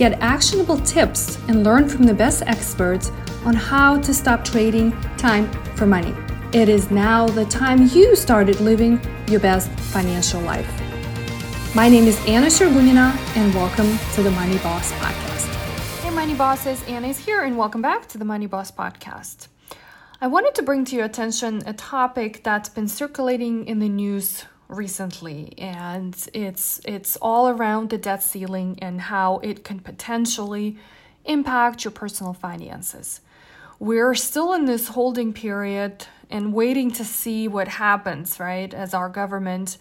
Get actionable tips and learn from the best experts on how to stop trading time for money. It is now the time you started living your best financial life. My name is Anna Sergunina, and welcome to the Money Boss Podcast. Hey, Money Bosses, Anna is here, and welcome back to the Money Boss Podcast. I wanted to bring to your attention a topic that's been circulating in the news recently and it's it's all around the debt ceiling and how it can potentially impact your personal finances. We're still in this holding period and waiting to see what happens, right? As our government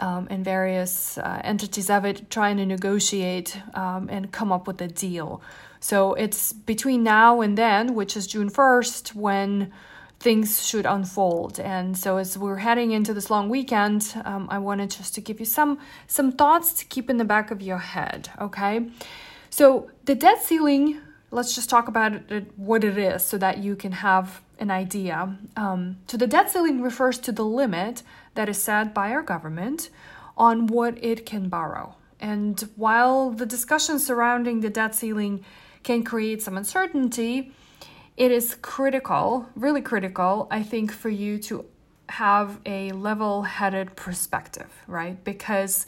um, and various uh, entities of it trying to negotiate um, and come up with a deal. So it's between now and then, which is June 1st, when things should unfold. And so as we're heading into this long weekend, um, I wanted just to give you some some thoughts to keep in the back of your head. Okay, so the debt ceiling. Let's just talk about it, what it is, so that you can have an idea. Um, so the debt ceiling refers to the limit that is set by our government on what it can borrow. And while the discussion surrounding the debt ceiling can create some uncertainty, it is critical, really critical, I think, for you to have a level headed perspective, right? Because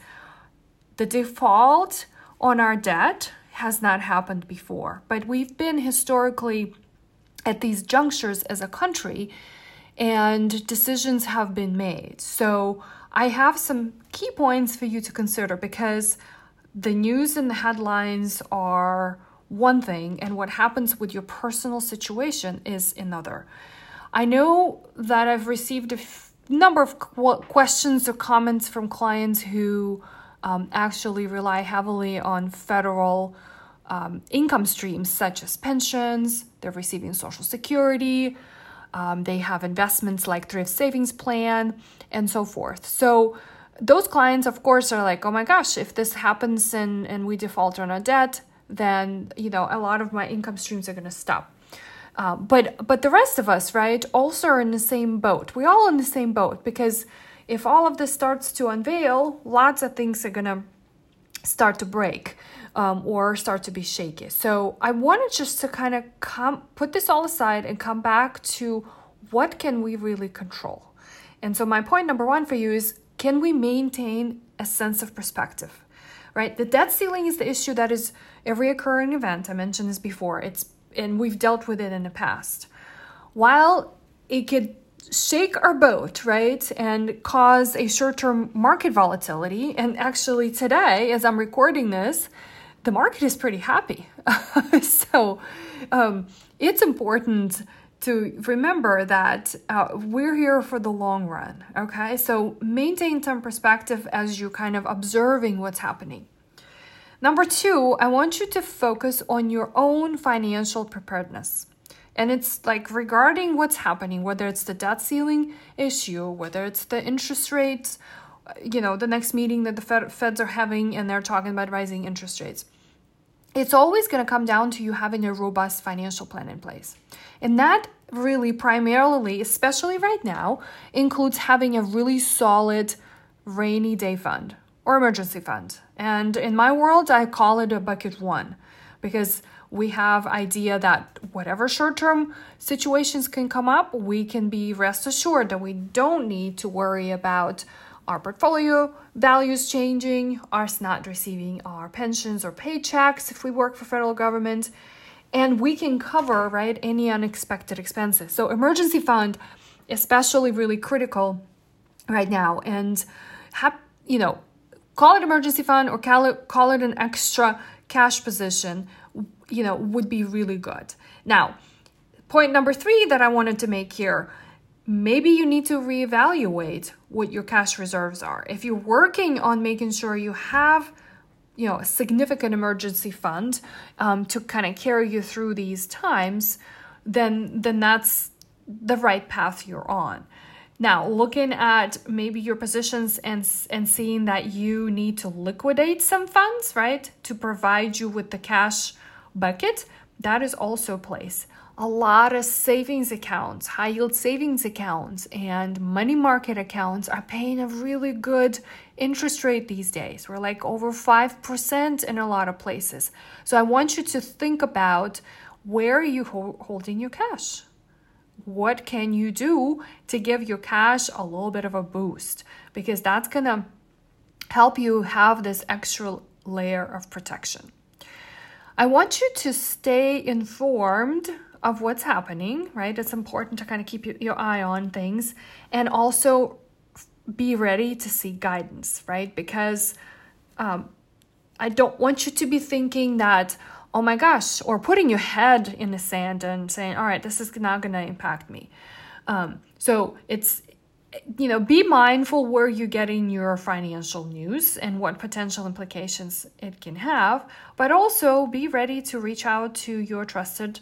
the default on our debt has not happened before, but we've been historically at these junctures as a country and decisions have been made. So I have some key points for you to consider because the news and the headlines are one thing and what happens with your personal situation is another. I know that I've received a f- number of qu- questions or comments from clients who um, actually rely heavily on federal um, income streams such as pensions, they're receiving Social Security, um, they have investments like thrift savings plan, and so forth. So, those clients, of course, are like, oh my gosh, if this happens and, and we default on our debt, then you know a lot of my income streams are going to stop. Uh, but but the rest of us, right, also are in the same boat. We're all in the same boat because if all of this starts to unveil, lots of things are gonna start to break um, or start to be shaky. So I wanted just to kind of come put this all aside and come back to what can we really control. And so my point number one for you is can we maintain a sense of perspective? Right? The debt ceiling is the issue that is a recurring event. I mentioned this before. It's and we've dealt with it in the past. While it could shake our boat, right, and cause a short-term market volatility, and actually today, as I'm recording this, the market is pretty happy. so um, it's important to remember that uh, we're here for the long run, okay? So maintain some perspective as you're kind of observing what's happening. Number two, I want you to focus on your own financial preparedness. And it's like regarding what's happening, whether it's the debt ceiling issue, whether it's the interest rates, you know, the next meeting that the Fed, Feds are having and they're talking about rising interest rates it's always going to come down to you having a robust financial plan in place. And that really primarily, especially right now, includes having a really solid rainy day fund or emergency fund. And in my world, I call it a bucket one because we have idea that whatever short-term situations can come up, we can be rest assured that we don't need to worry about our portfolio values changing, us not receiving our pensions or paychecks if we work for federal government, and we can cover right any unexpected expenses. So emergency fund, especially really critical right now, and have you know call it emergency fund or call it call it an extra cash position, you know would be really good. Now, point number three that I wanted to make here maybe you need to reevaluate what your cash reserves are. If you're working on making sure you have you know a significant emergency fund um, to kind of carry you through these times, then then that's the right path you're on. Now, looking at maybe your positions and and seeing that you need to liquidate some funds, right, to provide you with the cash bucket, that is also a place. A lot of savings accounts, high yield savings accounts, and money market accounts are paying a really good interest rate these days. We're like over 5% in a lot of places. So I want you to think about where are you ho- holding your cash? What can you do to give your cash a little bit of a boost? Because that's going to help you have this extra layer of protection. I want you to stay informed of what's happening, right? It's important to kind of keep your eye on things and also be ready to seek guidance, right? Because um, I don't want you to be thinking that, oh my gosh, or putting your head in the sand and saying, all right, this is not going to impact me. Um, so it's you know, be mindful where you're getting your financial news and what potential implications it can have, but also be ready to reach out to your trusted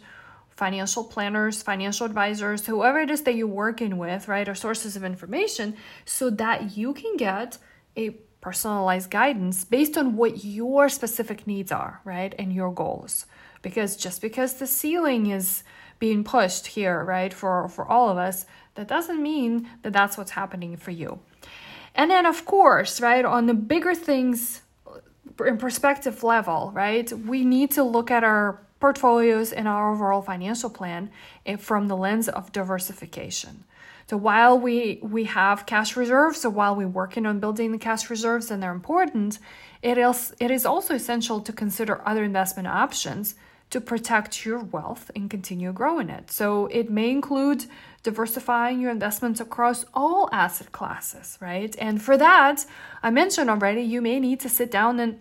financial planners, financial advisors, whoever it is that you're working with, right, or sources of information, so that you can get a personalized guidance based on what your specific needs are, right, and your goals. Because just because the ceiling is being pushed here, right, for, for all of us, that doesn't mean that that's what's happening for you. And then, of course, right, on the bigger things in perspective level, right, we need to look at our portfolios and our overall financial plan eh, from the lens of diversification. So while we we have cash reserves, so while we're working on building the cash reserves and they're important, it is it is also essential to consider other investment options to protect your wealth and continue growing it. So it may include diversifying your investments across all asset classes, right? And for that, I mentioned already, you may need to sit down and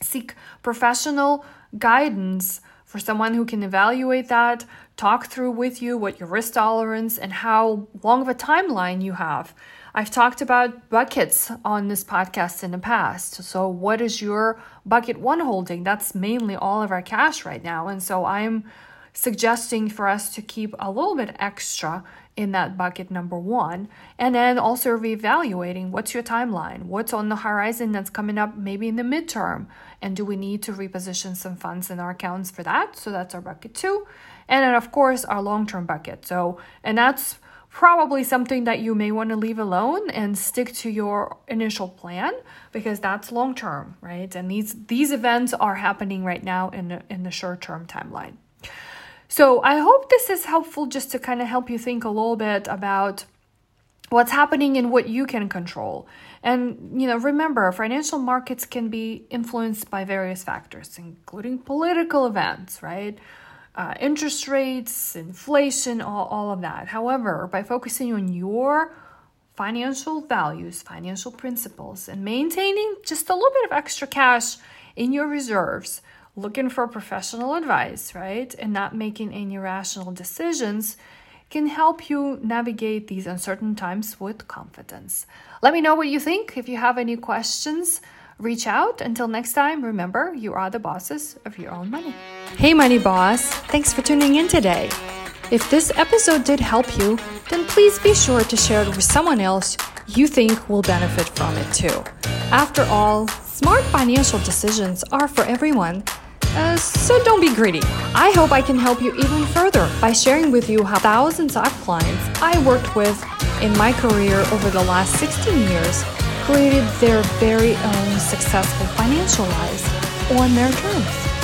seek professional guidance for someone who can evaluate that, talk through with you what your risk tolerance and how long of a timeline you have. I've talked about buckets on this podcast in the past. So, what is your bucket one holding? That's mainly all of our cash right now. And so, I'm suggesting for us to keep a little bit extra in that bucket number one. And then also reevaluating what's your timeline? What's on the horizon that's coming up maybe in the midterm? And do we need to reposition some funds in our accounts for that? So that's our bucket two. And then, of course, our long term bucket. So, and that's probably something that you may want to leave alone and stick to your initial plan because that's long term, right? And these these events are happening right now in the, in the short term timeline. So I hope this is helpful just to kind of help you think a little bit about what's happening and what you can control. And you know, remember, financial markets can be influenced by various factors, including political events, right? Uh, interest rates, inflation, all, all of that. However, by focusing on your financial values, financial principles, and maintaining just a little bit of extra cash in your reserves, looking for professional advice, right, and not making any rational decisions can help you navigate these uncertain times with confidence. Let me know what you think. If you have any questions, reach out. Until next time, remember you are the bosses of your own money. Hey, Money Boss. Thanks for tuning in today. If this episode did help you, then please be sure to share it with someone else you think will benefit from it too. After all, smart financial decisions are for everyone uh, so don't be greedy. I hope I can help you even further by sharing with you how thousands of clients I worked with in my career over the last 16 years created their very own successful financial lives on their terms.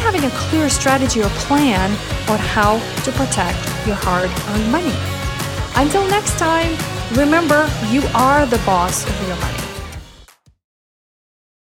having a clear strategy or plan on how to protect your hard earned money. Until next time, remember you are the boss of your money.